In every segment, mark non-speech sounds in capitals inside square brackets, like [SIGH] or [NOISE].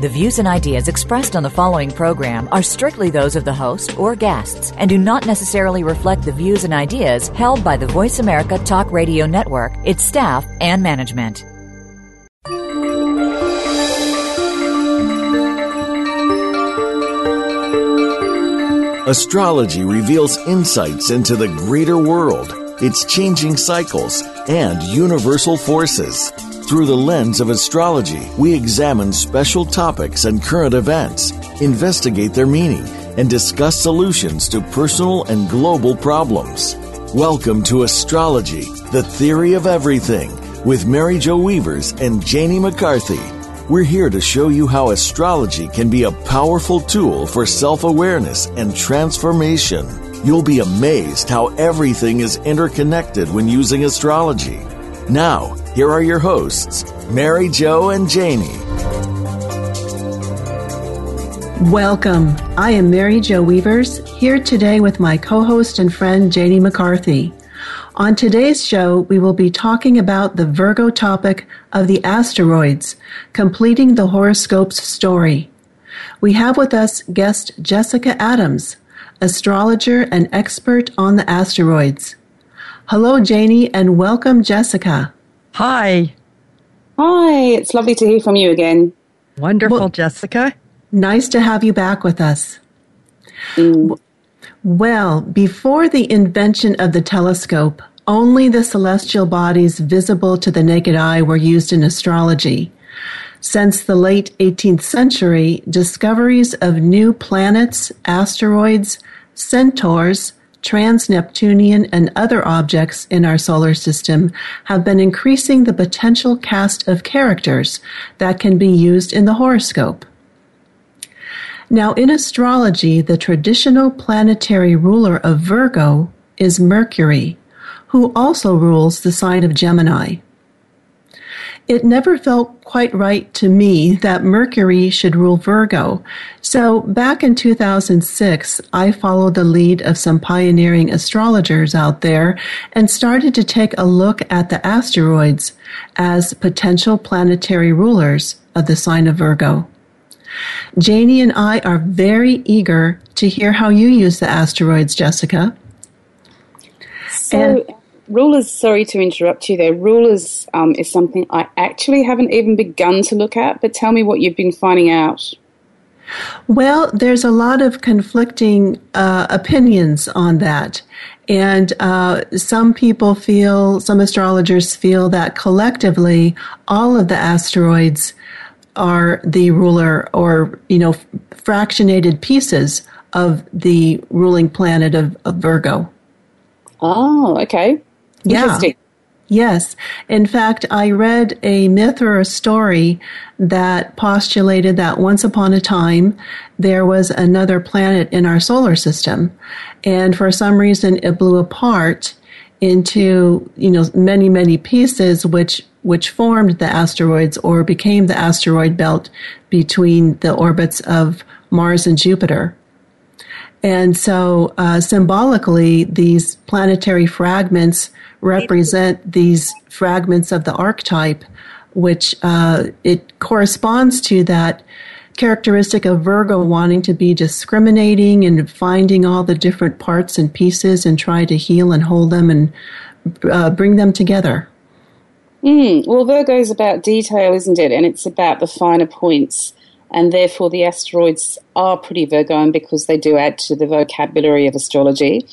The views and ideas expressed on the following program are strictly those of the host or guests and do not necessarily reflect the views and ideas held by the Voice America Talk Radio Network, its staff, and management. Astrology reveals insights into the greater world, its changing cycles, and universal forces. Through the lens of astrology, we examine special topics and current events, investigate their meaning, and discuss solutions to personal and global problems. Welcome to Astrology, the Theory of Everything, with Mary Jo Weavers and Janie McCarthy. We're here to show you how astrology can be a powerful tool for self awareness and transformation. You'll be amazed how everything is interconnected when using astrology. Now, here are your hosts, Mary Jo and Janie. Welcome. I am Mary Jo Weavers, here today with my co host and friend Janie McCarthy. On today's show, we will be talking about the Virgo topic of the asteroids, completing the horoscope's story. We have with us guest Jessica Adams, astrologer and expert on the asteroids. Hello, Janie, and welcome, Jessica. Hi. Hi, it's lovely to hear from you again. Wonderful, well, Jessica. Nice to have you back with us. Mm. Well, before the invention of the telescope, only the celestial bodies visible to the naked eye were used in astrology. Since the late 18th century, discoveries of new planets, asteroids, centaurs, trans-Neptunian and other objects in our solar system have been increasing the potential cast of characters that can be used in the horoscope. Now, in astrology, the traditional planetary ruler of Virgo is Mercury, who also rules the sign of Gemini. It never felt quite right to me that Mercury should rule Virgo. So back in 2006, I followed the lead of some pioneering astrologers out there and started to take a look at the asteroids as potential planetary rulers of the sign of Virgo. Janie and I are very eager to hear how you use the asteroids, Jessica. So, and, rulers, sorry to interrupt you there. Rulers um, is something I actually haven't even begun to look at, but tell me what you've been finding out. Well, there's a lot of conflicting uh, opinions on that. And uh, some people feel, some astrologers feel that collectively all of the asteroids are the ruler or, you know, fractionated pieces of the ruling planet of, of Virgo. Oh, okay. Interesting. Yeah. Yes. In fact, I read a myth or a story that postulated that once upon a time there was another planet in our solar system. And for some reason it blew apart into, you know, many, many pieces which which formed the asteroids or became the asteroid belt between the orbits of Mars and Jupiter. And so, uh, symbolically, these planetary fragments represent these fragments of the archetype, which uh, it corresponds to that characteristic of Virgo wanting to be discriminating and finding all the different parts and pieces and try to heal and hold them and uh, bring them together. Mm, well, Virgo is about detail, isn't it? And it's about the finer points and therefore the asteroids are pretty Virgoan because they do add to the vocabulary of astrology.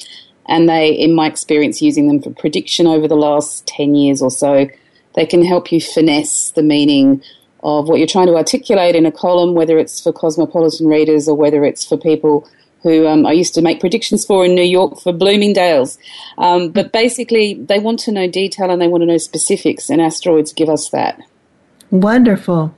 And they, in my experience, using them for prediction over the last 10 years or so, they can help you finesse the meaning of what you're trying to articulate in a column, whether it's for cosmopolitan readers or whether it's for people who um, I used to make predictions for in New York for Bloomingdale's. Um, but basically, they want to know detail and they want to know specifics, and asteroids give us that. Wonderful.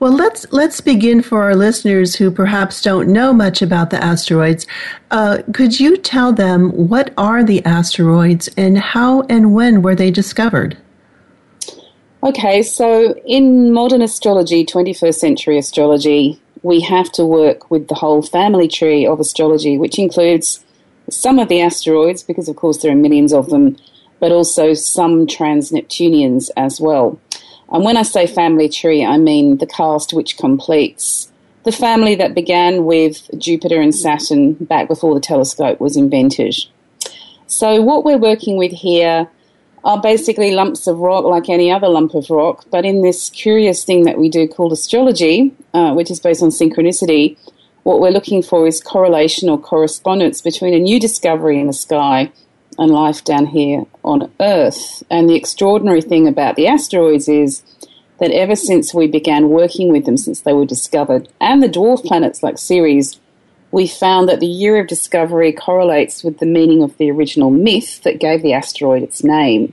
Well, let's let's begin for our listeners who perhaps don't know much about the asteroids. Uh, could you tell them what are the asteroids and how and when were they discovered? Okay, so in modern astrology, 21st century astrology, we have to work with the whole family tree of astrology, which includes some of the asteroids, because of course there are millions of them, but also some trans Neptunians as well. And when I say family tree, I mean the cast which completes the family that began with Jupiter and Saturn back before the telescope was invented. So, what we're working with here are basically lumps of rock like any other lump of rock, but in this curious thing that we do called astrology, uh, which is based on synchronicity, what we're looking for is correlation or correspondence between a new discovery in the sky and life down here on Earth. And the extraordinary thing about the asteroids is that ever since we began working with them, since they were discovered, and the dwarf planets like Ceres, we found that the year of discovery correlates with the meaning of the original myth that gave the asteroid its name.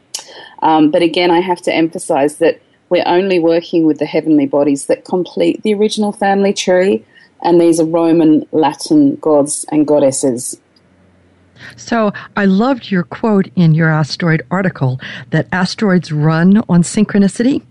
Um, but again, I have to emphasize that we're only working with the heavenly bodies that complete the original family tree, and these are Roman, Latin gods and goddesses. So I loved your quote in your asteroid article that asteroids run on synchronicity.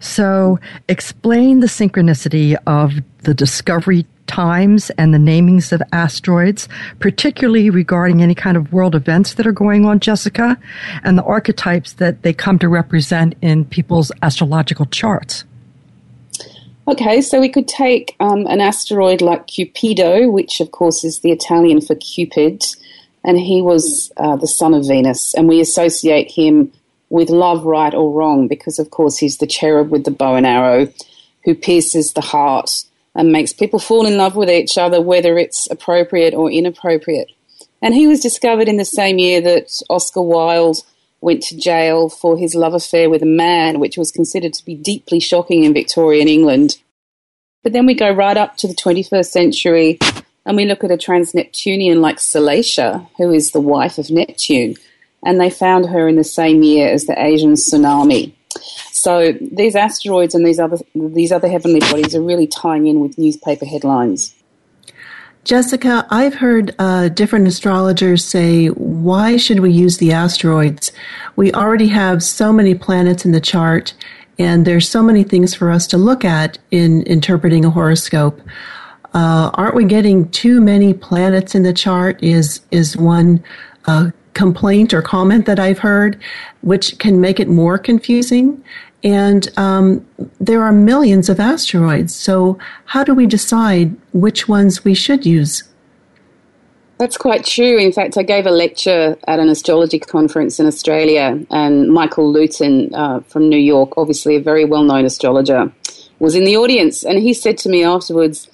So explain the synchronicity of the discovery times and the namings of asteroids, particularly regarding any kind of world events that are going on, Jessica, and the archetypes that they come to represent in people's astrological charts. Okay, so we could take um, an asteroid like Cupido, which of course is the Italian for Cupid, and he was uh, the son of Venus, and we associate him with love, right or wrong, because of course he's the cherub with the bow and arrow who pierces the heart and makes people fall in love with each other, whether it's appropriate or inappropriate. And he was discovered in the same year that Oscar Wilde went to jail for his love affair with a man, which was considered to be deeply shocking in Victorian England. But then we go right up to the 21st century and we look at a trans Neptunian like Salacia, who is the wife of Neptune, and they found her in the same year as the Asian tsunami. So these asteroids and these other these other heavenly bodies are really tying in with newspaper headlines. Jessica, I've heard uh, different astrologers say, why should we use the asteroids? We already have so many planets in the chart, and there's so many things for us to look at in interpreting a horoscope. Uh, aren't we getting too many planets in the chart? Is is one uh, complaint or comment that I've heard, which can make it more confusing. And um, there are millions of asteroids. So, how do we decide which ones we should use? That's quite true. In fact, I gave a lecture at an astrology conference in Australia, and Michael Lutin uh, from New York, obviously a very well known astrologer, was in the audience. And he said to me afterwards,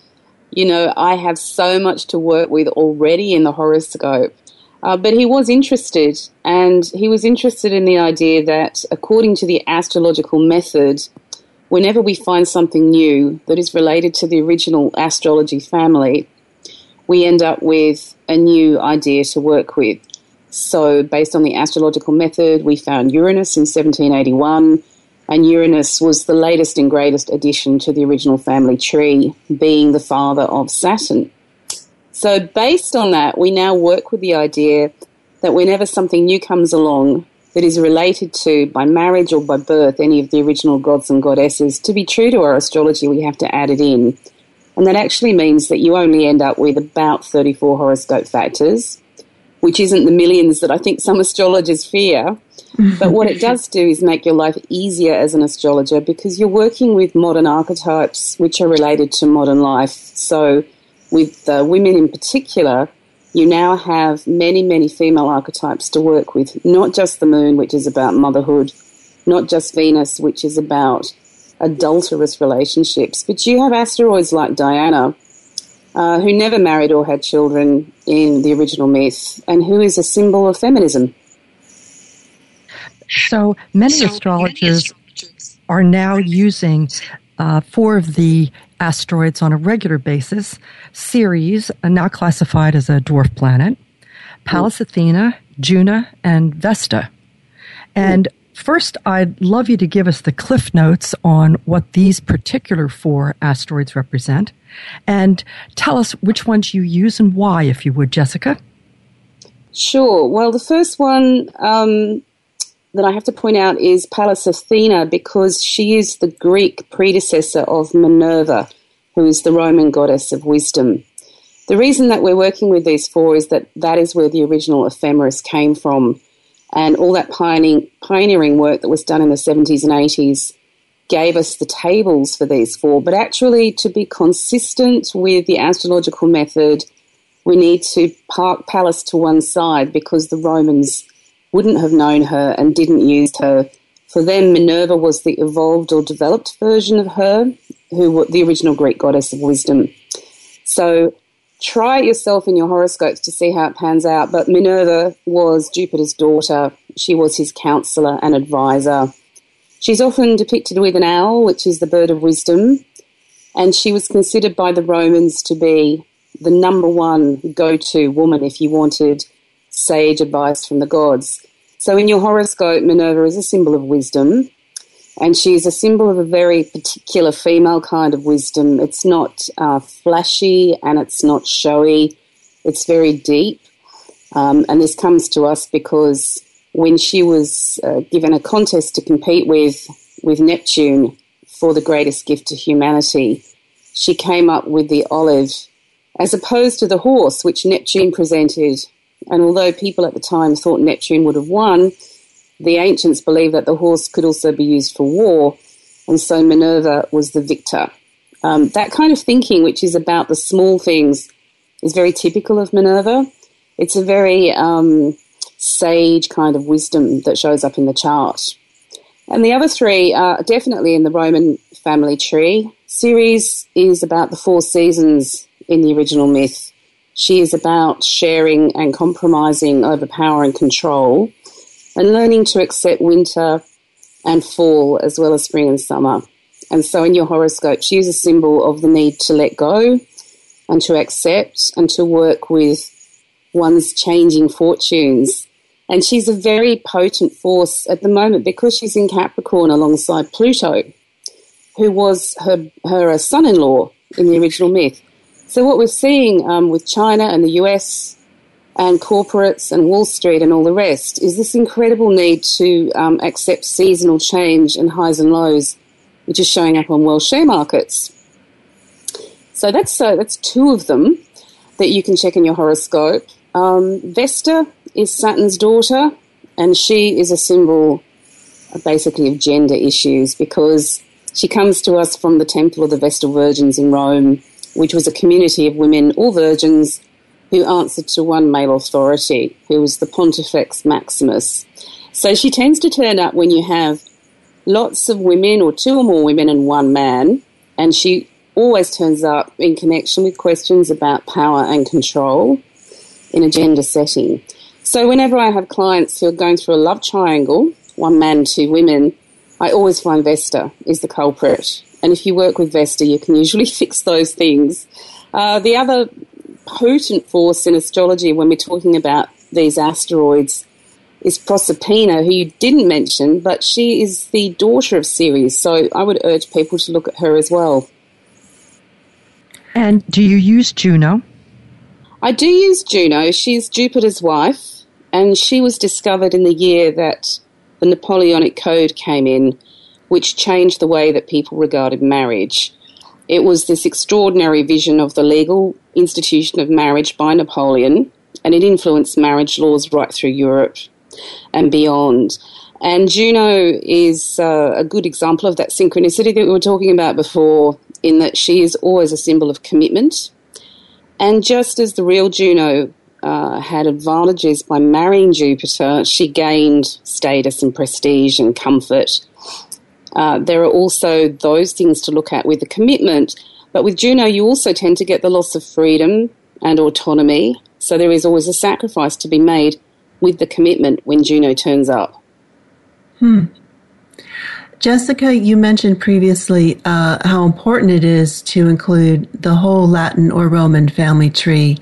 You know, I have so much to work with already in the horoscope uh, but he was interested, and he was interested in the idea that, according to the astrological method, whenever we find something new that is related to the original astrology family, we end up with a new idea to work with. So, based on the astrological method, we found Uranus in 1781, and Uranus was the latest and greatest addition to the original family tree, being the father of Saturn. So, based on that, we now work with the idea that whenever something new comes along that is related to, by marriage or by birth, any of the original gods and goddesses, to be true to our astrology, we have to add it in. And that actually means that you only end up with about 34 horoscope factors, which isn't the millions that I think some astrologers fear. but what it [LAUGHS] does do is make your life easier as an astrologer because you're working with modern archetypes which are related to modern life. So with uh, women in particular, you now have many, many female archetypes to work with, not just the moon, which is about motherhood, not just Venus, which is about adulterous relationships, but you have asteroids like Diana, uh, who never married or had children in the original myth, and who is a symbol of feminism. So many so astrologers many are now using uh, four of the asteroids on a regular basis. Ceres, uh, now classified as a dwarf planet, Pallas Athena, Juno, and Vesta. And first, I'd love you to give us the cliff notes on what these particular four asteroids represent. And tell us which ones you use and why, if you would, Jessica. Sure. Well, the first one um, that I have to point out is Pallas Athena because she is the Greek predecessor of Minerva, who is the Roman goddess of wisdom. The reason that we're working with these four is that that is where the original ephemeris came from. And all that pioneering, pioneering work that was done in the 70s and 80s gave us the tables for these four. But actually, to be consistent with the astrological method, we need to park Pallas to one side because the Romans wouldn't have known her and didn't use her. For them, Minerva was the evolved or developed version of her, who the original Greek goddess of wisdom. So try it yourself in your horoscopes to see how it pans out. But Minerva was Jupiter's daughter. She was his counselor and advisor. She's often depicted with an owl, which is the bird of wisdom, and she was considered by the Romans to be the number one go to woman if you wanted sage advice from the gods. So in your horoscope, Minerva is a symbol of wisdom, and she is a symbol of a very particular female kind of wisdom. It's not uh, flashy and it's not showy, it's very deep. Um, and this comes to us because when she was uh, given a contest to compete with, with Neptune for the greatest gift to humanity, she came up with the olive as opposed to the horse, which Neptune presented. And although people at the time thought Neptune would have won, the ancients believed that the horse could also be used for war, and so Minerva was the victor. Um, that kind of thinking, which is about the small things, is very typical of Minerva. It's a very um, sage kind of wisdom that shows up in the chart. And the other three are definitely in the Roman family tree. Ceres is about the four seasons in the original myth. She is about sharing and compromising over power and control and learning to accept winter and fall as well as spring and summer. And so in your horoscope, is a symbol of the need to let go and to accept and to work with one's changing fortunes. And she's a very potent force at the moment because she's in Capricorn alongside Pluto, who was her, her son in law in the original myth. So, what we're seeing um, with China and the US and corporates and Wall Street and all the rest is this incredible need to um, accept seasonal change and highs and lows, which is showing up on world share markets. So that's uh, that's two of them that you can check in your horoscope. Um, Vesta is Saturn's daughter, and she is a symbol, uh, basically, of gender issues because she comes to us from the Temple of the Vestal Virgins in Rome, which was a community of women, all virgins, who answered to one male authority, who was the Pontifex Maximus. So she tends to turn up when you have lots of women, or two or more women and one man, and she always turns up in connection with questions about power and control in a gender setting. So whenever I have clients who are going through a love triangle, one man, two women, I always find Vesta is the culprit. And if you work with Vesta, you can usually [LAUGHS] fix those things. Uh, the other potent force in astrology when we're talking about these asteroids is Proserpina, who you didn't mention, but she is the daughter of Ceres. So I would urge people to look at her as well. And do you use Juno? I do use Juno. She's Jupiter's wife, and she was discovered in the year that the Napoleonic Code came in, which changed the way that people regarded marriage. It was this extraordinary vision of the legal institution of marriage by Napoleon, and it influenced marriage laws right through Europe and beyond. And Juno is uh, a good example of that synchronicity that we were talking about before, in that she is always a symbol of commitment. And just as the real Juno uh, had advantages by marrying Jupiter, she gained status and prestige and comfort. Uh, there are also those things to look at with the commitment. But with Juno, you also tend to get the loss of freedom and autonomy. So there is always a sacrifice to be made with the commitment when Juno turns up. Hmm. Jessica, you mentioned previously uh, how important it is to include the whole Latin or Roman family tree.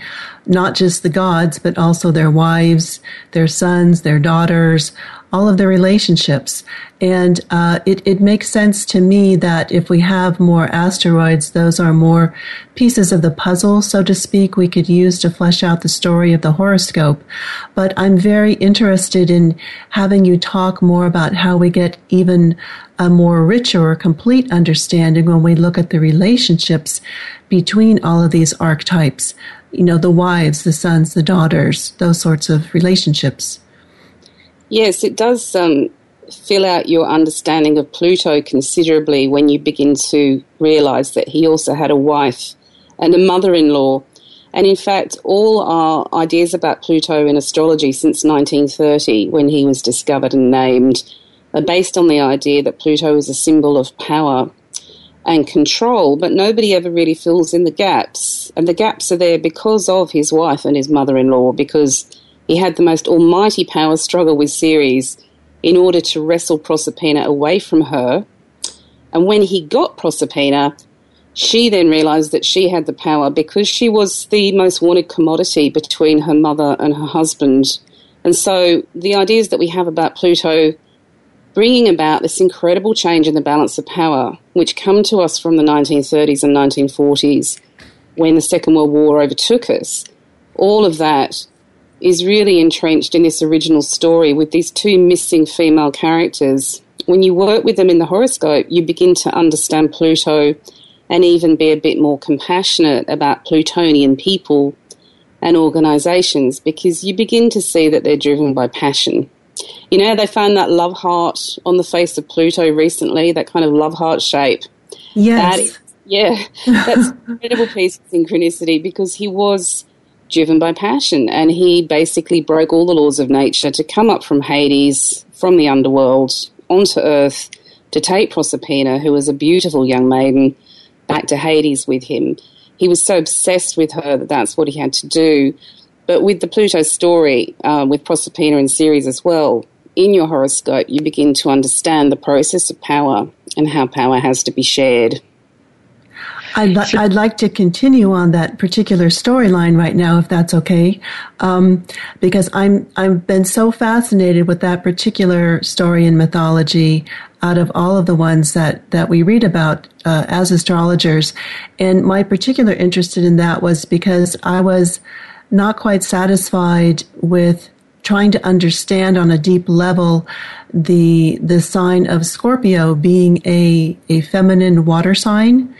Not just the gods, but also their wives, their sons, their daughters, all of the relationships. And uh, it, it makes sense to me that if we have more asteroids, those are more pieces of the puzzle, so to speak, we could use to flesh out the story of the horoscope. But I'm very interested in having you talk more about how we get even a more richer or complete understanding when we look at the relationships between all of these archetypes. You know, the wives, the sons, the daughters, those sorts of relationships. Yes, it does um, fill out your understanding of Pluto considerably when you begin to realize that he also had a wife and a mother in law. And in fact, all our ideas about Pluto in astrology since 1930, when he was discovered and named, are based on the idea that Pluto is a symbol of power and control, but nobody ever really fills in the gaps. And the gaps are there because of his wife and his mother in law, because he had the most almighty power struggle with Ceres in order to wrestle Proserpina away from her. And when he got Proserpina, she then realized that she had the power because she was the most wanted commodity between her mother and her husband. And so the ideas that we have about Pluto bringing about this incredible change in the balance of power, which come to us from the 1930s and 1940s when the Second World War overtook us, all of that is really entrenched in this original story with these two missing female characters. When you work with them in the horoscope, you begin to understand Pluto and even be a bit more compassionate about Plutonian people and organizations because you begin to see that they're driven by passion. You know, they found that love heart on the face of Pluto recently, that kind of love heart shape. Yes. That, yeah, that's an [LAUGHS] incredible piece of synchronicity because he was driven by passion. And he basically broke all the laws of nature to come up from Hades, from the underworld, onto Earth to take Proserpina, who was a beautiful young maiden, back to Hades with him. He was so obsessed with her that that's what he had to do. But with the Pluto story, uh, with Proserpina and Ceres as well, in your horoscope, you begin to understand the process of power and how power has to be shared. I'd, li- I'd like to continue on that particular storyline right now, if that's okay, um, because I'm I've been so fascinated with that particular story in mythology. Out of all of the ones that that we read about uh, as astrologers, and my particular interest in that was because I was not quite satisfied with trying to understand on a deep level the the sign of Scorpio being a a feminine water sign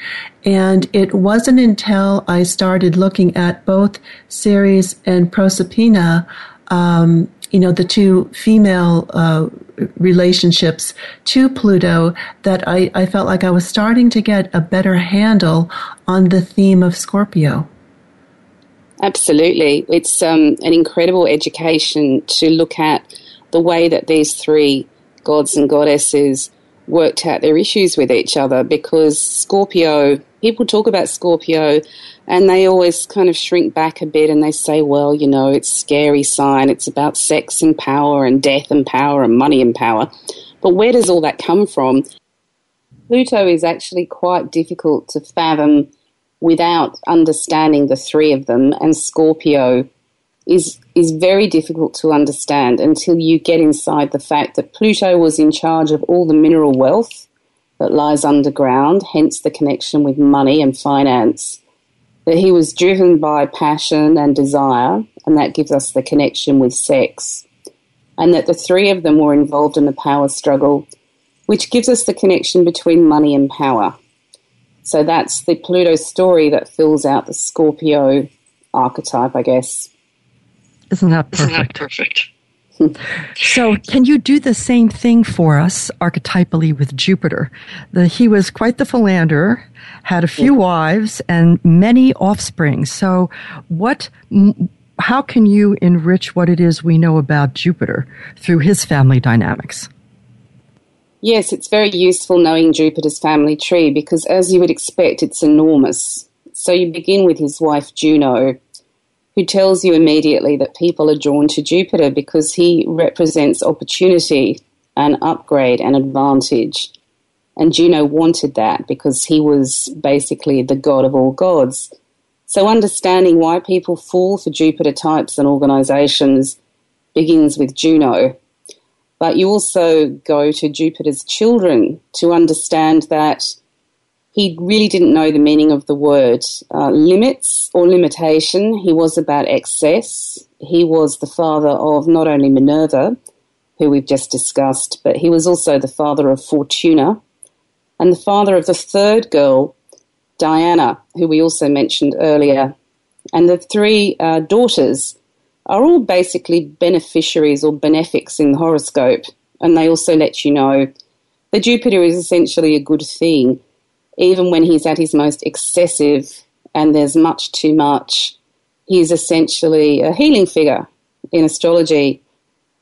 and it wasn't until I started looking at both Ceres and Proserpina um, you know the two female uh, relationships to Pluto that I, I felt like I was starting to get a better handle on the theme of Scorpio. Absolutely. It's um, an incredible education to look at the way that these three gods and goddesses worked out their issues with each other because Scorpio, people talk about Scorpio and they always kind of shrink back a bit and they say, well, you know, it's scary sign. It's about sex and power and death and power and money and power. But where does all that come from? Pluto is actually quite difficult to fathom without understanding the three of them, and Scorpio is is very difficult to understand until you get inside the fact that Pluto was in charge of all the mineral wealth that lies underground, hence the connection with money and finance. That he was driven by passion and desire, and that gives us the connection with sex. And that the three of them were involved in the power struggle, which gives us the connection between money and power. So that's the Pluto story that fills out the Scorpio archetype, I guess. Isn't that perfect? Isn't that perfect? [LAUGHS] so, can you do the same thing for us archetypally with Jupiter? The, he was quite the philanderer, had a few yeah. wives and many offspring. So, what? How can you enrich what it is we know about Jupiter through his family dynamics? Yes, it's very useful knowing Jupiter's family tree because, as you would expect, it's enormous. So you begin with his wife Juno, who tells you immediately that people are drawn to Jupiter because he represents opportunity and upgrade and advantage. And Juno wanted that because he was basically the god of all gods. So, understanding why people fall for Jupiter types and organizations begins with Juno. But you also go to Jupiter's children to understand that he really didn't know the meaning of the word uh, limits or limitation. He was about excess. He was the father of not only Minerva, who we've just discussed, but he was also the father of Fortuna and the father of the third girl, Diana, who we also mentioned earlier. And the three uh, daughters are all basically beneficiaries or benefics in the horoscope. And they also let you know that Jupiter is essentially a good thing, even when he's at his most excessive and there's much too much. He's essentially a healing figure in astrology.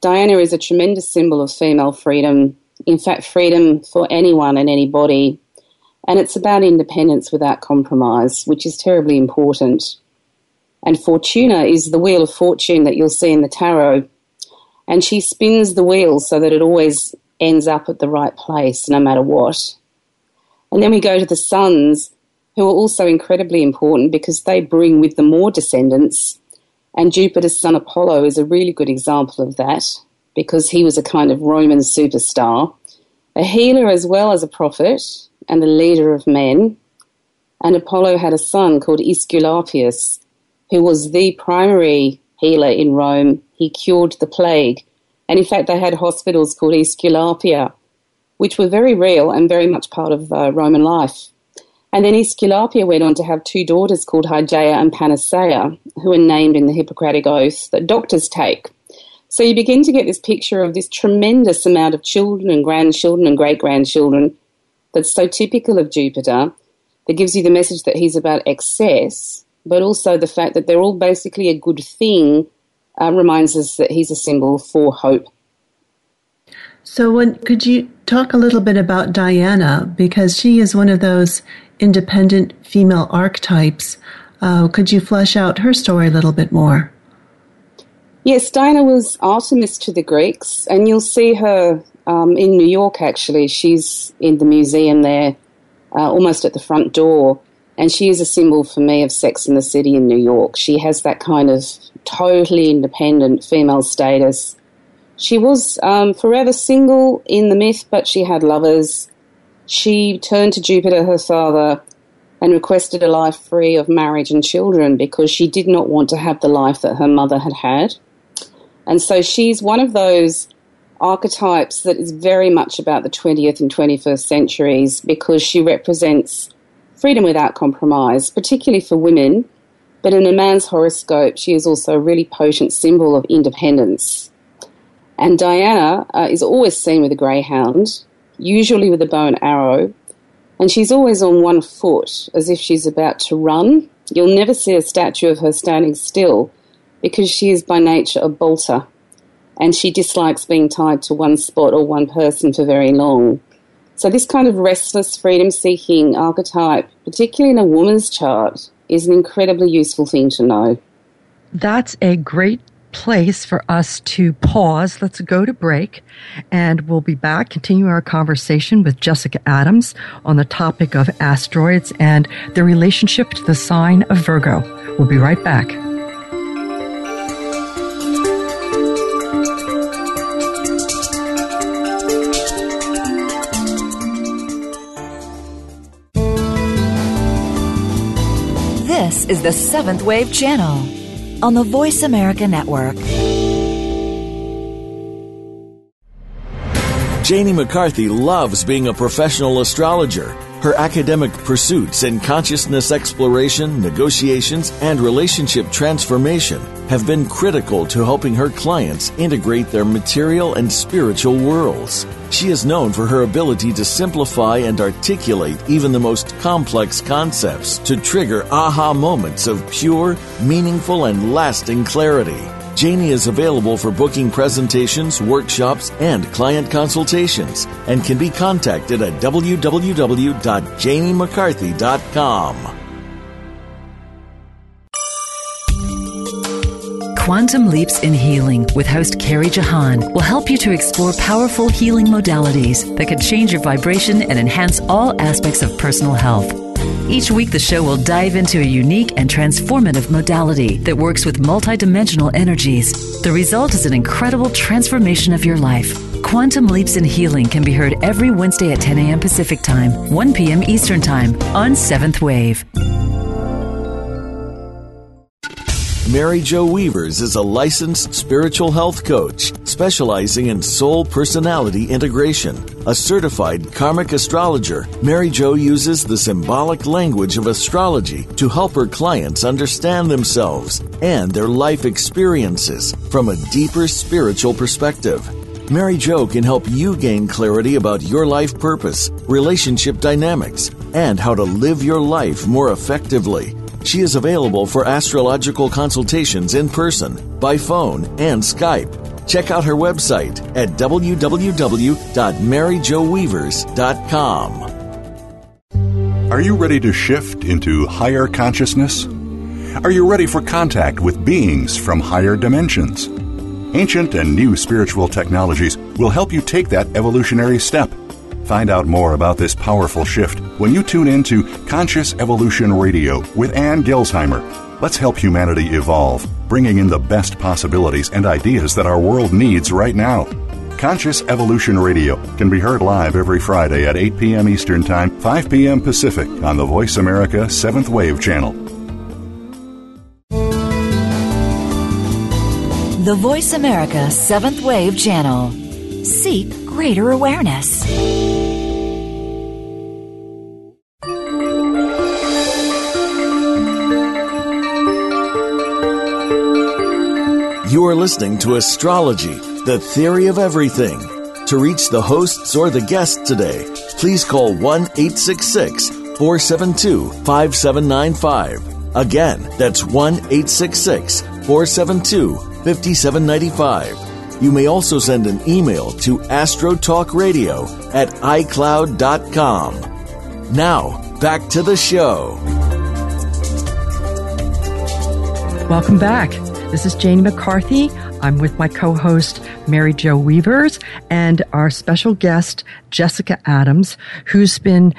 Diana is a tremendous symbol of female freedom, in fact, freedom for anyone and anybody. And it's about independence without compromise, which is terribly important. And Fortuna is the wheel of fortune that you'll see in the tarot. And she spins the wheel so that it always ends up at the right place, no matter what. And then we go to the sons, who are also incredibly important because they bring with them more descendants. And Jupiter's son Apollo is a really good example of that because he was a kind of Roman superstar, a healer as well as a prophet, and the leader of men. And Apollo had a son called Aesculapius, who was the primary healer in Rome. He cured the plague. And in fact, they had hospitals called Aesculapia, which were very real and very much part of uh, Roman life. And then Aesculapia went on to have two daughters called Hygeia and Panacea, who are named in the Hippocratic Oath that doctors take. So you begin to get this picture of this tremendous amount of children and grandchildren and great grandchildren that's so typical of Jupiter that gives you the message that he's about excess, but also the fact that they're all basically a good thing uh, reminds us that he's a symbol for hope. So, when, could you talk a little bit about Diana because she is one of those independent female archetypes? Uh, could you flesh out her story a little bit more? Yes, Diana was Artemis to the Greeks, and you'll see her um, in New York, actually. She's in the museum there, uh, almost at the front door. And she is a symbol for me of Sex in the City in New York. She has that kind of totally independent female status. She was um, forever single in the myth, but she had lovers. She turned to Jupiter, her father, and requested a life free of marriage and children because she did not want to have the life that her mother had had. And so she's one of those archetypes that is very much about the 20th and 21st centuries because she represents freedom without compromise, particularly for women. But in a man's horoscope, she is also a really potent symbol of independence. And Diana uh, is always seen with a greyhound, usually with a bow and arrow, and she's always on one foot as if she's about to run. You'll never see a statue of her standing still because she is by nature a bolter and she dislikes being tied to one spot or one person for very long. So, this kind of restless, freedom seeking archetype, particularly in a woman's chart, is an incredibly useful thing to know. That's a great place for us to pause. Let's go to break, and we'll be back, continue our conversation with Jessica Adams on the topic of asteroids and their relationship to the sign of Virgo. We'll be right back. Is the Seventh Wave Channel on the Voice America Network. Janie McCarthy loves being a professional astrologer. Her academic pursuits in consciousness exploration, negotiations, and relationship transformation have been critical to helping her clients integrate their material and spiritual worlds. She is known for her ability to simplify and articulate even the most complex concepts to trigger aha moments of pure, meaningful, and lasting clarity. Janie is available for booking presentations, workshops, and client consultations and can be contacted at www.janiemccarthy.com. Quantum Leaps in Healing with host Carrie Jahan will help you to explore powerful healing modalities that can change your vibration and enhance all aspects of personal health. Each week, the show will dive into a unique and transformative modality that works with multidimensional energies. The result is an incredible transformation of your life. Quantum Leaps in Healing can be heard every Wednesday at 10 a.m. Pacific Time, 1 p.m. Eastern Time on Seventh Wave. Mary Jo Weavers is a licensed spiritual health coach specializing in soul personality integration. A certified karmic astrologer, Mary Jo uses the symbolic language of astrology to help her clients understand themselves and their life experiences from a deeper spiritual perspective. Mary Jo can help you gain clarity about your life purpose, relationship dynamics, and how to live your life more effectively. She is available for astrological consultations in person, by phone, and Skype. Check out her website at www.maryjoweavers.com. Are you ready to shift into higher consciousness? Are you ready for contact with beings from higher dimensions? Ancient and new spiritual technologies will help you take that evolutionary step. Find out more about this powerful shift when you tune in to Conscious Evolution Radio with Ann Gelsheimer. Let's help humanity evolve, bringing in the best possibilities and ideas that our world needs right now. Conscious Evolution Radio can be heard live every Friday at 8 p.m. Eastern Time, 5 p.m. Pacific on the Voice America 7th Wave channel. The Voice America Seventh Wave Channel. Seek greater awareness. You are listening to Astrology, the Theory of Everything. To reach the hosts or the guests today, please call 1 866 472 5795. Again, that's 1 866 472 5795. You may also send an email to astrotalkradio at icloud.com. Now, back to the show. Welcome back. This is Janie McCarthy. I'm with my co-host Mary Jo Weavers and our special guest Jessica Adams, who's been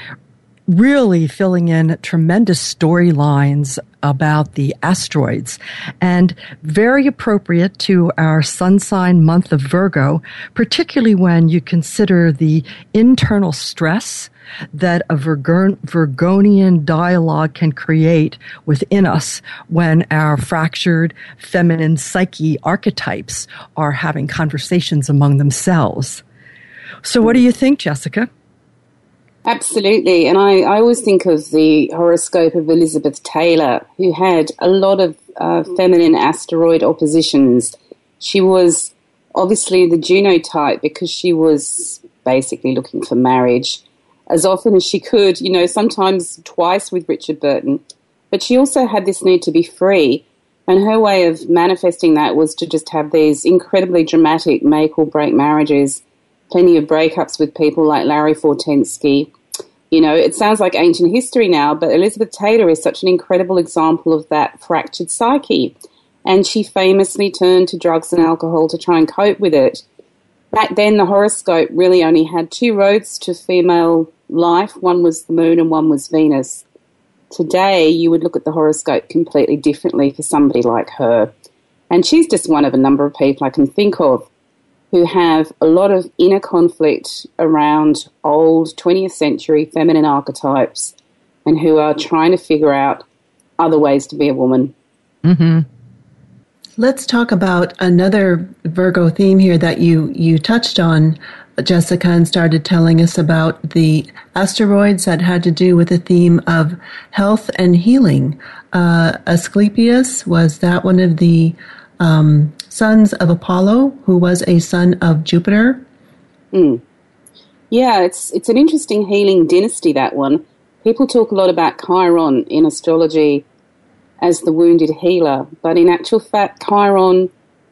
really filling in tremendous storylines about the asteroids and very appropriate to our sun sign month of Virgo, particularly when you consider the internal stress that a Virgonian dialogue can create within us when our fractured feminine psyche archetypes are having conversations among themselves. So, what do you think, Jessica? Absolutely. And I, I always think of the horoscope of Elizabeth Taylor, who had a lot of uh, feminine asteroid oppositions. She was obviously the Juno type because she was basically looking for marriage as often as she could, you know, sometimes twice with Richard Burton. But she also had this need to be free. And her way of manifesting that was to just have these incredibly dramatic make or break marriages, plenty of breakups with people like Larry Fortensky. You know, it sounds like ancient history now, but Elizabeth Taylor is such an incredible example of that fractured psyche. And she famously turned to drugs and alcohol to try and cope with it. Back then, the horoscope really only had two roads to female life. One was the moon and one was Venus. Today, you would look at the horoscope completely differently for somebody like her. And she's just one of a number of people I can think of who have a lot of inner conflict around old 20th century feminine archetypes and who are trying to figure out other ways to be a woman. Mm-hmm. Let's talk about another Virgo theme here that you, you touched on, Jessica, and started telling us about the asteroids that had to do with the theme of health and healing. Uh, Asclepius, was that one of the um, sons of Apollo, who was a son of Jupiter? Mm. Yeah, it's, it's an interesting healing dynasty, that one. People talk a lot about Chiron in astrology as the wounded healer, but in actual fact, Chiron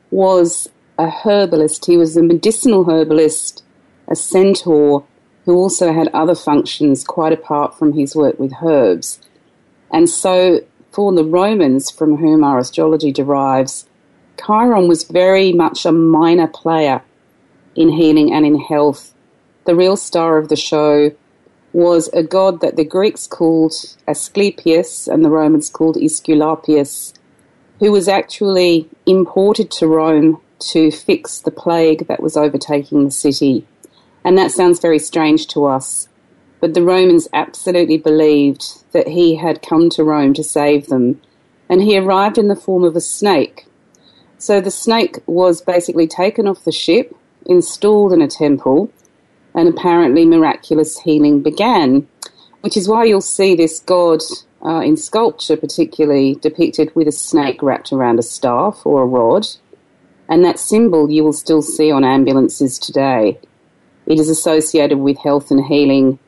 was a herbalist. He was a medicinal herbalist, a centaur who also had other functions quite apart from his work with herbs. And so, for the Romans, from whom our astrology derives, Chiron was very much a minor player in healing and in health. The real star of the show was a god that the Greeks called Asclepius and the Romans called Aesculapius, who was actually imported to Rome to fix the plague that was overtaking the city. And that sounds very strange to us, but the Romans absolutely believed that he had come to Rome to save them, and he arrived in the form of a snake. So the snake was basically taken off the ship, installed in a temple, and apparently miraculous healing began, which is why you'll see this god uh, in sculpture, particularly depicted with a snake wrapped around a staff or a rod. And that symbol you will still see on ambulances today. It is associated with health and healing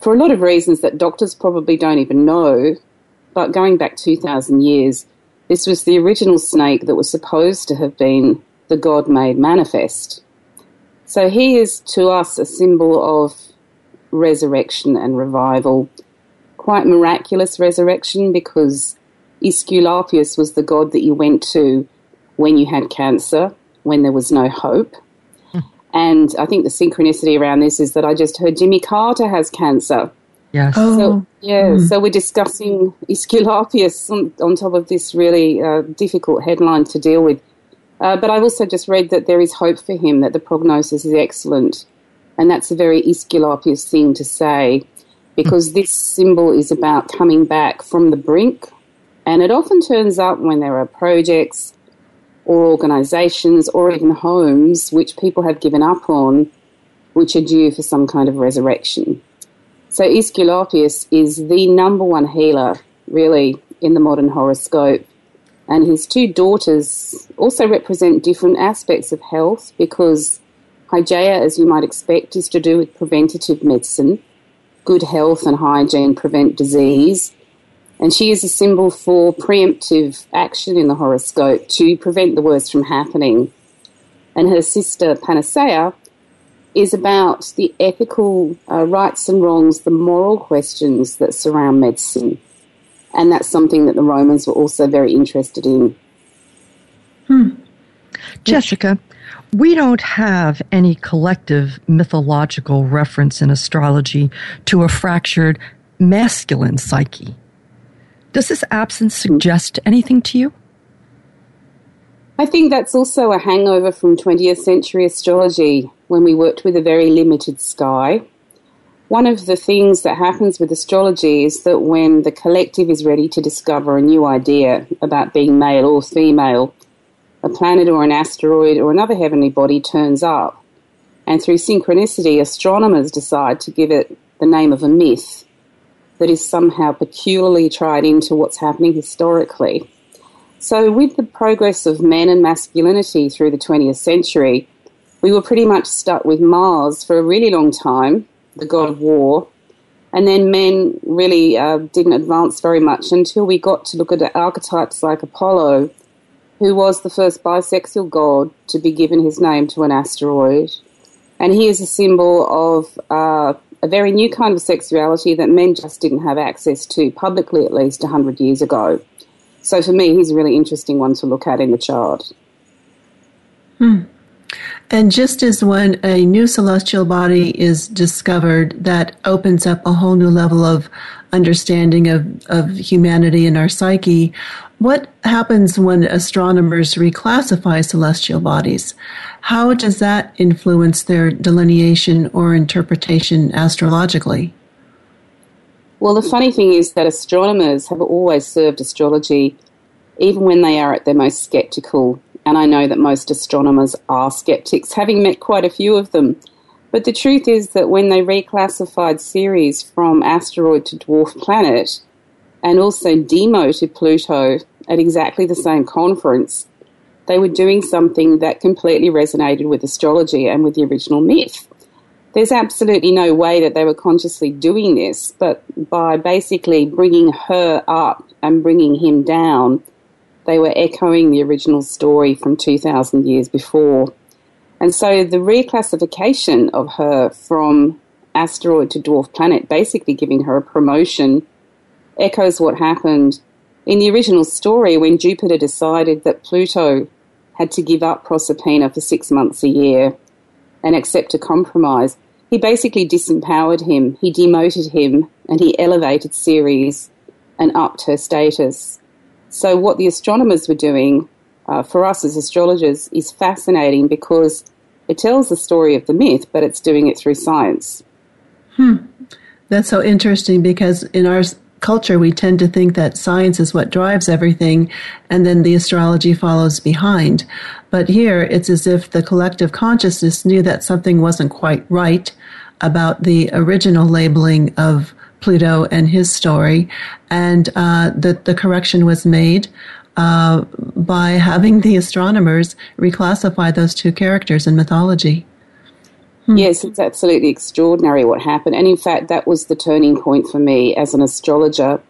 for a lot of reasons that doctors probably don't even know. But going back 2,000 years, this was the original snake that was supposed to have been the God made manifest. So he is to us a symbol of resurrection and revival. Quite miraculous resurrection because Aesculapius was the god that you went to when you had cancer, when there was no hope. Hmm. And I think the synchronicity around this is that I just heard Jimmy Carter has cancer. Yes. Oh. So, yeah, mm. so we're discussing Aesculapius on, on top of this really uh, difficult headline to deal with. Uh, but I've also just read that there is hope for him, that the prognosis is excellent. And that's a very Aesculapius thing to say because this symbol is about coming back from the brink. And it often turns up when there are projects or organizations or even homes which people have given up on, which are due for some kind of resurrection. So Aesculapius is the number one healer, really, in the modern horoscope. And his two daughters also represent different aspects of health because Hygeia, as you might expect, is to do with preventative medicine. Good health and hygiene prevent disease. And she is a symbol for preemptive action in the horoscope to prevent the worst from happening. And her sister Panacea is about the ethical uh, rights and wrongs, the moral questions that surround medicine. And that's something that the Romans were also very interested in. Hmm. Jessica, we don't have any collective mythological reference in astrology to a fractured masculine psyche. Does this absence suggest anything to you? I think that's also a hangover from 20th century astrology when we worked with a very limited sky. One of the things that happens with astrology is that when the collective is ready to discover a new idea about being male or female, a planet or an asteroid or another heavenly body turns up. And through synchronicity, astronomers decide to give it the name of a myth that is somehow peculiarly tied into what's happening historically. So, with the progress of men and masculinity through the 20th century, we were pretty much stuck with Mars for a really long time, the god of war. And then men really uh, didn't advance very much until we got to look at archetypes like Apollo, who was the first bisexual god to be given his name to an asteroid. And he is a symbol of uh, a very new kind of sexuality that men just didn't have access to, publicly at least, 100 years ago. So for me, he's a really interesting one to look at in the chart. Hmm. And just as when a new celestial body is discovered, that opens up a whole new level of understanding of, of humanity and our psyche, what happens when astronomers reclassify celestial bodies? How does that influence their delineation or interpretation astrologically? Well, the funny thing is that astronomers have always served astrology, even when they are at their most skeptical. And I know that most astronomers are skeptics, having met quite a few of them. But the truth is that when they reclassified Ceres from asteroid to dwarf planet, and also demoted Pluto at exactly the same conference, they were doing something that completely resonated with astrology and with the original myth. There's absolutely no way that they were consciously doing this, but by basically bringing her up and bringing him down, they were echoing the original story from 2,000 years before. And so the reclassification of her from asteroid to dwarf planet, basically giving her a promotion echoes what happened in the original story when Jupiter decided that Pluto had to give up Proserpina for six months a year and accept a compromise. he basically disempowered him, he demoted him, and he elevated Ceres and upped her status. So, what the astronomers were doing uh, for us as astrologers is fascinating because it tells the story of the myth, but it's doing it through science. Hmm. That's so interesting because in our culture, we tend to think that science is what drives everything and then the astrology follows behind. But here, it's as if the collective consciousness knew that something wasn't quite right about the original labeling of Pluto and his story, and uh, that the correction was made uh, by having the astronomers reclassify those two characters in mythology. Hmm. Yes, it's absolutely extraordinary what happened. And in fact, that was the turning point for me as an astrologer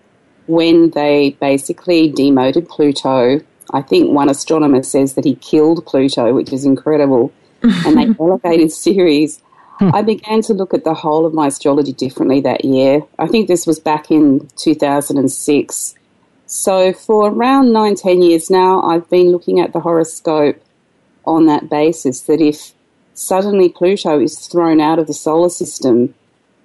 when they basically demoted Pluto. I think one astronomer says that he killed Pluto, which is incredible, [LAUGHS] and they elevated Ceres. Hmm. I began to look at the whole of my astrology differently that year. I think this was back in 2006. So for around nine, ten years now, I've been looking at the horoscope on that basis that if suddenly Pluto is thrown out of the solar system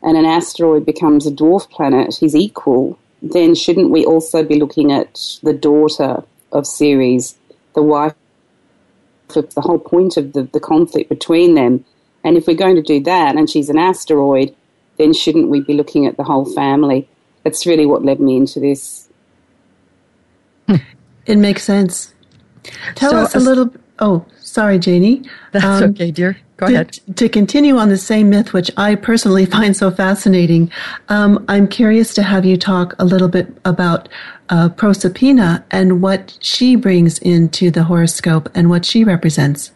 and an asteroid becomes a dwarf planet, his equal, then shouldn't we also be looking at the daughter of Ceres, the wife of the whole point of the, the conflict between them? And if we're going to do that and she's an asteroid, then shouldn't we be looking at the whole family? That's really what led me into this. It makes sense. Tell so, us a little. Oh, sorry, Janie. That's um, okay, dear. Go to, ahead. To continue on the same myth, which I personally [LAUGHS] find so fascinating, um, I'm curious to have you talk a little bit about uh, Proserpina and what she brings into the horoscope and what she represents.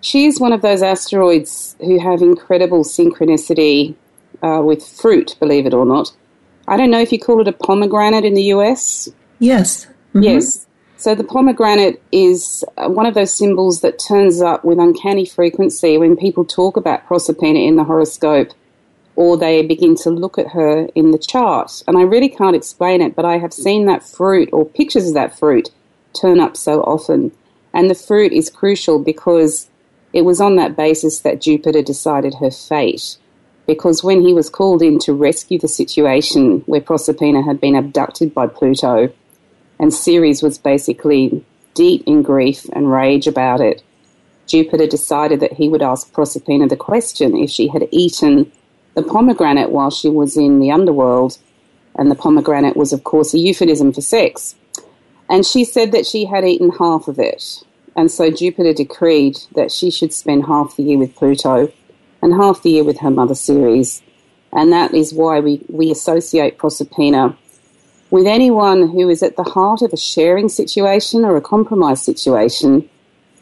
She's one of those asteroids who have incredible synchronicity uh, with fruit, believe it or not. I don't know if you call it a pomegranate in the US. Yes. Mm-hmm. Yes. So the pomegranate is uh, one of those symbols that turns up with uncanny frequency when people talk about Proserpina in the horoscope or they begin to look at her in the chart. And I really can't explain it, but I have seen that fruit or pictures of that fruit turn up so often. And the fruit is crucial because it was on that basis that Jupiter decided her fate. Because when he was called in to rescue the situation where Proserpina had been abducted by Pluto, and Ceres was basically deep in grief and rage about it, Jupiter decided that he would ask Proserpina the question if she had eaten the pomegranate while she was in the underworld. And the pomegranate was, of course, a euphemism for sex. And she said that she had eaten half of it. And so Jupiter decreed that she should spend half the year with Pluto and half the year with her mother Ceres. And that is why we, we associate Proserpina with anyone who is at the heart of a sharing situation or a compromise situation.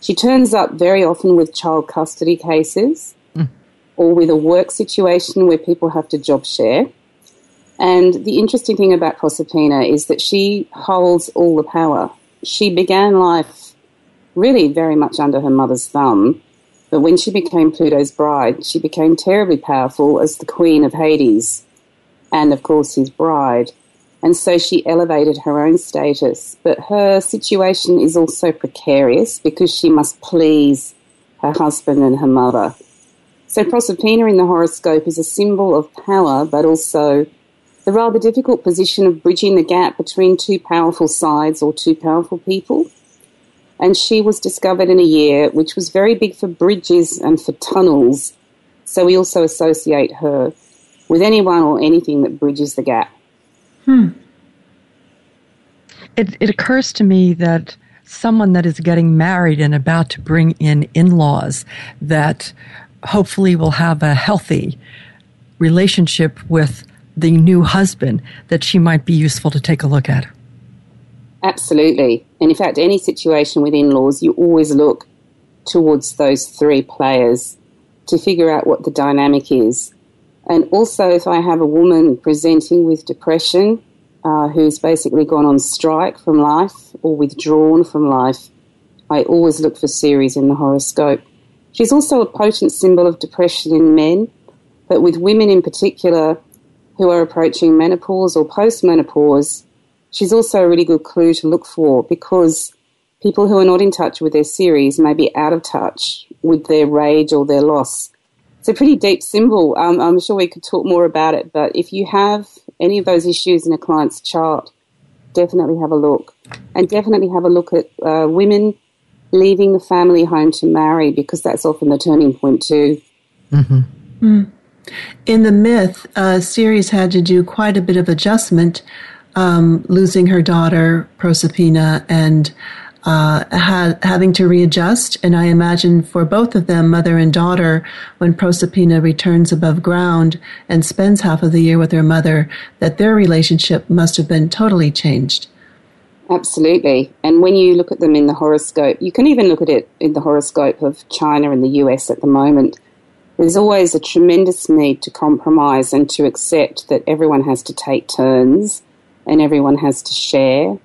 She turns up very often with child custody cases mm. or with a work situation where people have to job share. And the interesting thing about Proserpina is that she holds all the power. She began life really very much under her mother's thumb. But when she became Pluto's bride, she became terribly powerful as the queen of Hades and, of course, his bride. And so she elevated her own status. But her situation is also precarious because she must please her husband and her mother. So Proserpina in the horoscope is a symbol of power, but also the rather difficult position of bridging the gap between two powerful sides or two powerful people and she was discovered in a year which was very big for bridges and for tunnels. So we also associate her with anyone or anything that bridges the gap. Hmm. It, it occurs to me that someone that is getting married and about to bring in in laws that hopefully will have a healthy relationship with the new husband, that she might be useful to take a look at. Absolutely. And in fact, any situation with in laws, you always look towards those three players to figure out what the dynamic is. And also, if I have a woman presenting with depression uh, who's basically gone on strike from life or withdrawn from life, I always look for Ceres in the horoscope. She's also a potent symbol of depression in men, but with women in particular who are approaching menopause or postmenopause, she's also a really good clue to look for because people who are not in touch with their Ceres may be out of touch with their rage or their loss. it's a pretty deep symbol. Um, I'm sure we could talk more about it, but if you have any of those issues in a client's chart, definitely have a look. And definitely have a look at uh, women leaving the family home to marry because that's often the turning point too. Mm-hmm. Mm. In the myth, uh, Ceres had to do quite a bit of adjustment, um, losing her daughter Proserpina and uh, had, having to readjust. And I imagine for both of them, mother and daughter, when Proserpina returns above ground and spends half of the year with her mother, that their relationship must have been totally changed. Absolutely. And when you look at them in the horoscope, you can even look at it in the horoscope of China and the US at the moment. There's always a tremendous need to compromise and to accept that everyone has to take turns and everyone has to share.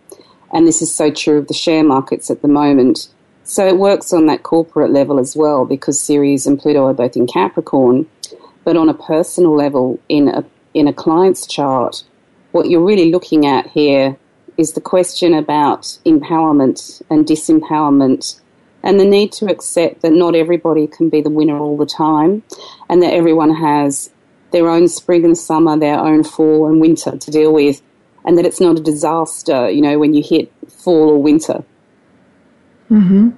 And this is so true of the share markets at the moment. So it works on that corporate level as well because Ceres and Pluto are both in Capricorn. But on a personal level, in a, in a client's chart, what you're really looking at here is the question about empowerment and disempowerment and the need to accept that not everybody can be the winner all the time and that everyone has their own spring and summer, their own fall and winter to deal with, and that it's not a disaster, you know, when you hit fall or winter. Mm-hmm.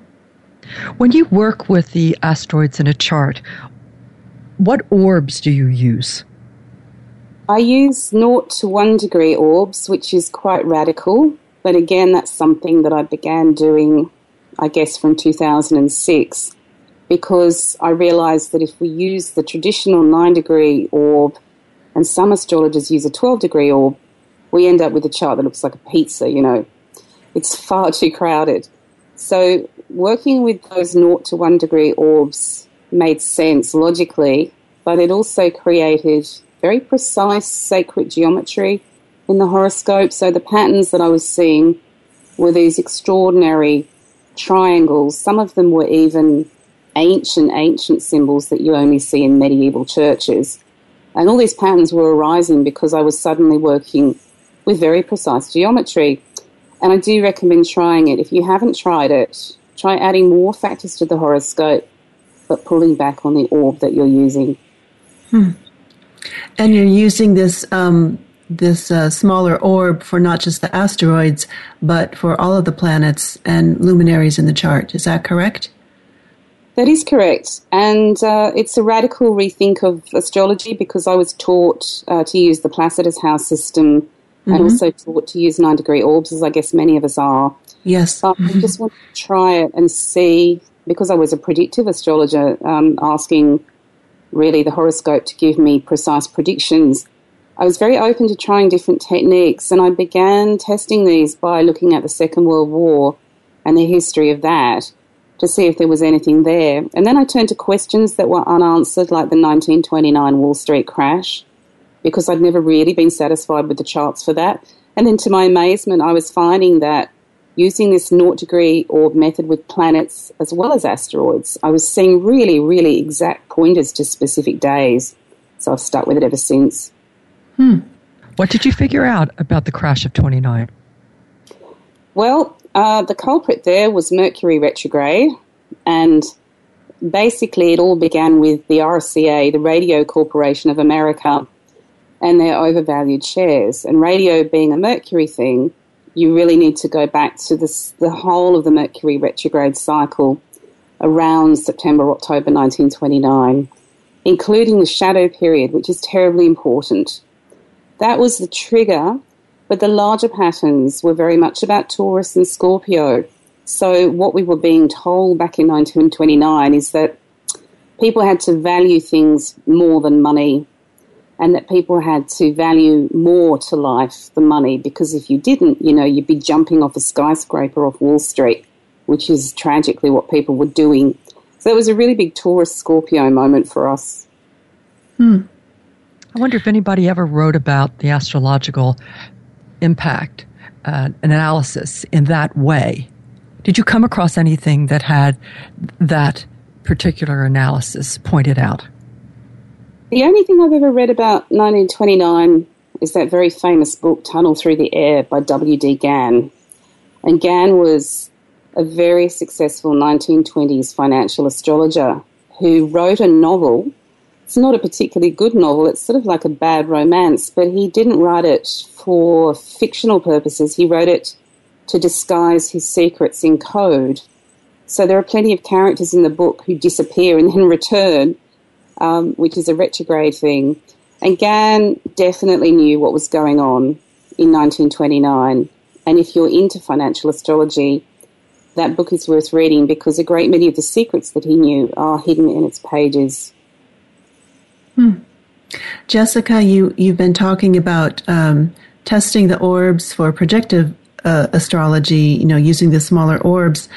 When you work with the asteroids in a chart, what orbs do you use? I use 0 to 1 degree orbs, which is quite radical. But again, that's something that I began doing, I guess, from 2006 because I realized that if we use the traditional 9 degree orb and some astrologers use a 12 degree orb, we end up with a chart that looks like a pizza, you know. It's [LAUGHS] far too crowded. So working with those 0 to 1 degree orbs made sense logically, but it also created very precise sacred geometry in the horoscope. So the patterns that I was seeing were these extraordinary triangles. Some of them were even ancient, ancient symbols that you only see in medieval churches. And all these patterns were arising because I was suddenly working with very precise geometry. And I do recommend trying it. If you haven't tried it, try adding more factors to the horoscope, but pulling back on the orb that you're using. Hmm. And you're using this um, this uh, smaller orb for not just the asteroids, but for all of the planets and luminaries in the chart. Is that correct? That is correct. And uh, it's a radical rethink of astrology because I was taught uh, to use the Placidus house system mm-hmm. and also taught to use nine degree orbs, as I guess many of us are. Yes. But mm-hmm. I just want to try it and see, because I was a predictive astrologer, um, asking really the horoscope to give me precise predictions. I was very open to trying different techniques, and I began testing these by looking at the Second World War and the history of that to see if there was anything there. And then I turned to questions that were unanswered, like the 1929 Wall Street crash, because I'd never really been satisfied with the charts for that. And then to my amazement, I was finding that using this naught degree orb method with planets as well as asteroids, I was seeing really, really exact pointers to specific days. So I've stuck with it ever since. Hmm. What did you figure out about the crash of 29? Well, uh, the culprit there was Mercury retrograde, and basically it all began with the RCA, the Radio Corporation of America, and their overvalued shares. And radio being a Mercury thing, you really need to go back to this, the whole of the Mercury retrograde cycle around September, October 1929, including the shadow period, which is terribly important. That was the trigger, but the larger patterns were very much about Taurus and Scorpio. So, what we were being told back in 1929 is that people had to value things more than money and that people had to value more to life than money because if you didn't, you know, you'd be jumping off a skyscraper off Wall Street, which is tragically what people were doing. So it was a really big Taurus Scorpio moment for us. Hmm. I wonder if anybody ever wrote about the astrological impact uh, analysis in that way. Did you come across anything that had that particular analysis pointed out? The only thing I've ever read about 1929 is that very famous book, Tunnel Through the Air by W.D. Gann. And Gann was a very successful 1920s financial astrologer who wrote a novel it's not a particularly good novel. It's sort of like a bad romance, but he didn't write it for fictional purposes. He wrote it to disguise his secrets in code. So there are plenty of characters in the book who disappear and then return, um, which is a retrograde thing. And Gann definitely knew what was going on in 1929. And if you're into financial astrology, that book is worth reading because a great many of the secrets that he knew are hidden in its pages. Hmm. Jessica, you, you've been talking about um, testing the orbs for projective uh, astrology, you know, using the smaller orbs.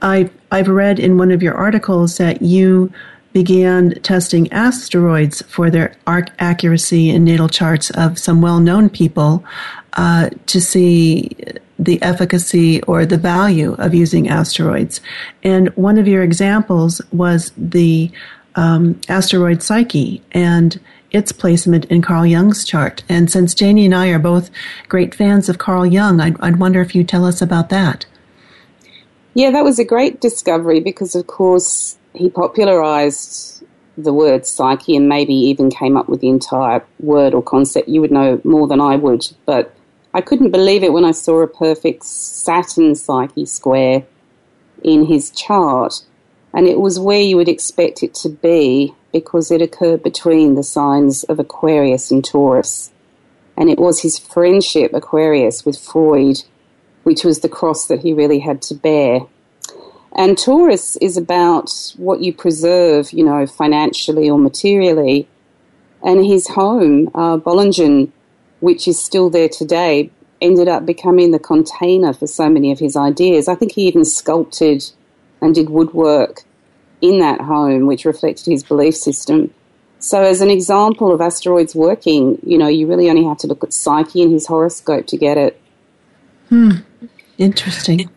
I've, I've read in one of your articles that you began testing asteroids for their arc accuracy in natal charts of some well known people uh, to see the efficacy or the value of using asteroids. And one of your examples was the um, asteroid Psyche and its placement in Carl Jung's chart. And since Janie and I are both great fans of Carl Jung, I'd, I'd wonder if you'd tell us about that. Yeah, that was a great discovery because, of course, he popularized the word psyche and maybe even came up with the entire word or concept. You would know more than I would, but I couldn't believe it when I saw a perfect Saturn psyche square in his chart and it was where you would expect it to be because it occurred between the signs of Aquarius and Taurus. And it was his friendship, Aquarius, with Freud, which was the cross that he really had to bear. And Taurus is about what you preserve, you know, financially or materially. And his home, uh, Bollingen, which is still there today, ended up becoming the container for so many of his ideas. I think he even sculpted and did woodwork in that home, which reflected his belief system. So, as an example of asteroids working, you know, you really only have to look at Psyche and his horoscope to get it. Hmm. Interesting.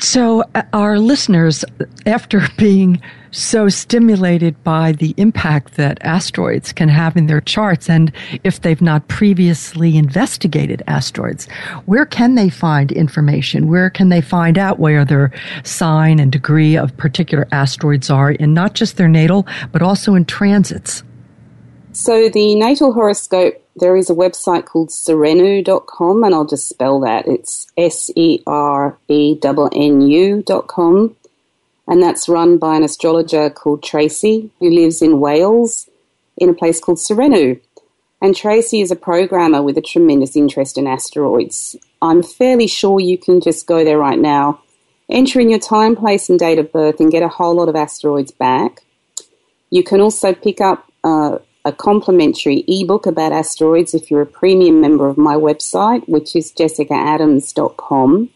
So, uh, our listeners, after [LAUGHS] being so stimulated by the impact that asteroids can have in their charts, and if they've not previously investigated asteroids, where can they find information? Where can they find out where their sign and degree of particular asteroids are in not just their natal, but also in transits? So, the natal horoscope there is a website called serennu.com, and I'll just spell that. It's S E R E N N U.com. And that's run by an astrologer called Tracy, who lives in Wales in a place called Serennu. And Tracy is a programmer with a tremendous interest in asteroids. I'm fairly sure you can just go there right now, enter in your time, place, and date of birth, and get a whole lot of asteroids back. You can also pick up uh, a complimentary ebook about asteroids if you're a premium member of my website, which is jessicaadams.com.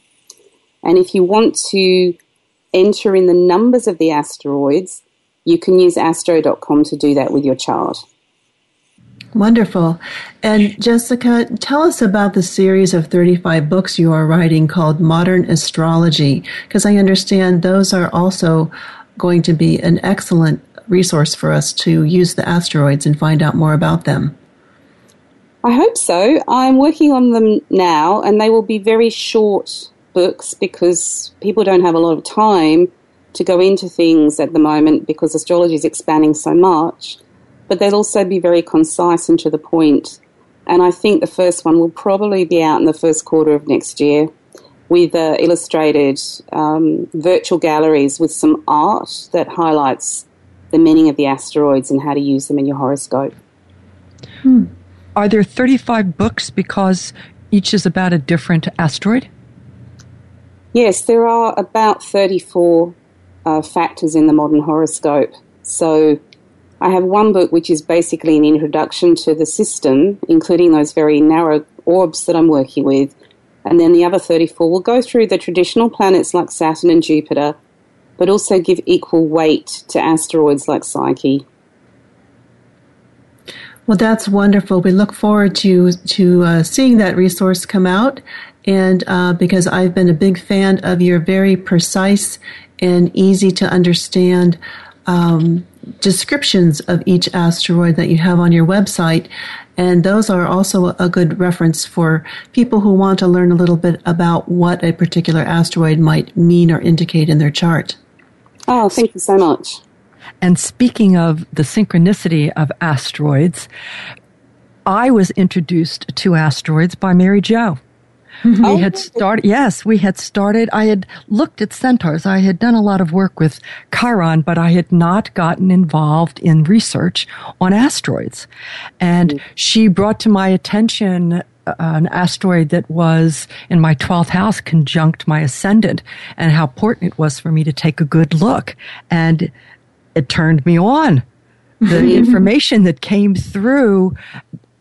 And if you want to enter in the numbers of the asteroids, you can use astro.com to do that with your chart. Wonderful. And Jessica, tell us about the series of 35 books you are writing called Modern Astrology, because I understand those are also going to be an excellent resource for us to use the asteroids and find out more about them. I hope so. I'm working on them now, and they will be very short books because people don't have a lot of time to go into things at the moment because astrology is expanding so much. But they'll also be very concise and to the point. And I think the first one will probably be out in the first quarter of next year with uh, illustrated um, virtual galleries with some art that highlights the meaning of the asteroids and how to use them in your horoscope. Hmm. Are there 35 books because each is about a different asteroid? Yes, there are about 34 uh, factors in the modern horoscope. So I have one book which is basically an introduction to the system, including those very narrow orbs that I'm working with. And then the other 34 will go through the traditional planets like Saturn and Jupiter, but also give equal weight to asteroids like Psyche. Well, that's wonderful. We look forward to to uh, seeing that resource come out, and uh, because I've been a big fan of your very precise and easy to understand um, descriptions of each asteroid that you have on your website, and those are also a good reference for people who want to learn a little bit about what a particular asteroid might mean or indicate in their chart. Oh, thank you so much. And speaking of the synchronicity of asteroids, I was introduced to asteroids by Mary Jo. Oh. We had started, yes, we had started. I had looked at centaurs. I had done a lot of work with Chiron, but I had not gotten involved in research on asteroids. And mm. she brought to my attention Uh, an asteroid that was in my 12th house conjunct my ascendant and how important it was for me to take a good look. And it turned me on. The [LAUGHS] information that came through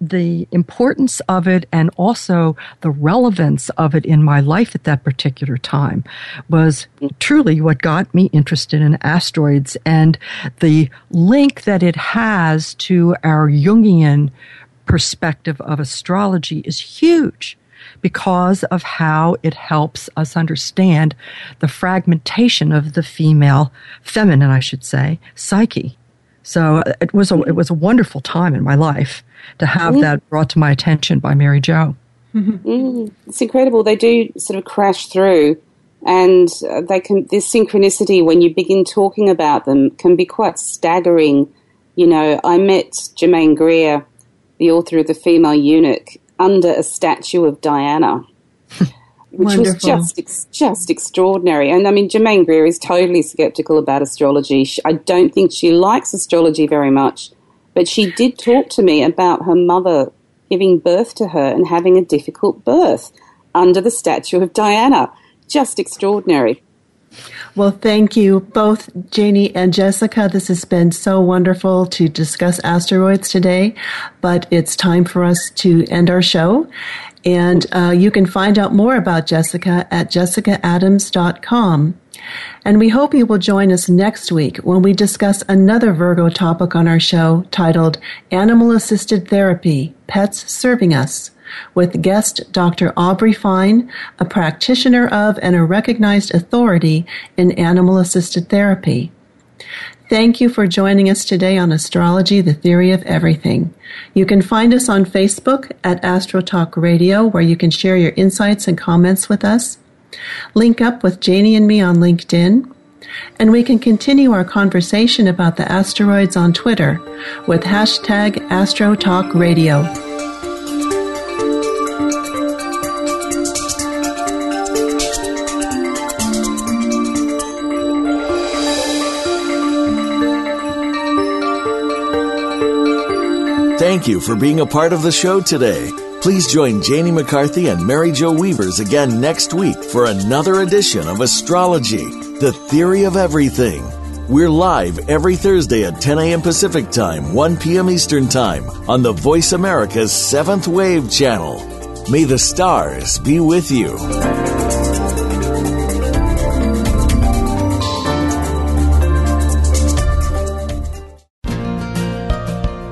the importance of it and also the relevance of it in my life at that particular time was truly what got me interested in asteroids and the link that it has to our Jungian perspective of astrology is huge because of how it helps us understand the fragmentation of the female, feminine, I should say, psyche. So uh, it was a, it was a wonderful time in my life to have mm-hmm. that brought to my attention by Mary Jo. Mm, it's incredible. They do sort of crash through, and uh, they can. This synchronicity, when you begin talking about them, can be quite staggering. You know, I met Germaine Greer, the author of The Female Eunuch, under a statue of Diana. [LAUGHS] which Wonderful. was just just extraordinary. And I mean, Germaine Greer is totally skeptical about astrology. I don't think she likes astrology very much, but she did talk to me about her mother giving birth to her and having a difficult birth under the statue of Diana. Just extraordinary. Well, thank you both, Janie and Jessica. This has been so wonderful to discuss asteroids today, but it's time for us to end our show. And uh, you can find out more about Jessica at jessicaadams.com. And we hope you will join us next week when we discuss another Virgo topic on our show titled Animal Assisted Therapy Pets Serving Us with guest Dr. Aubrey Fine, a practitioner of and a recognized authority in animal assisted therapy. Thank you for joining us today on Astrology, the Theory of Everything. You can find us on Facebook at Astro Talk Radio, where you can share your insights and comments with us. Link up with Janie and me on LinkedIn. And we can continue our conversation about the asteroids on Twitter with hashtag Astro Talk Radio. Thank you for being a part of the show today. Please join Janie McCarthy and Mary Jo Weavers again next week for another edition of Astrology, the Theory of Everything. We're live every Thursday at 10 a.m. Pacific Time, 1 p.m. Eastern Time on the Voice America's Seventh Wave channel. May the stars be with you.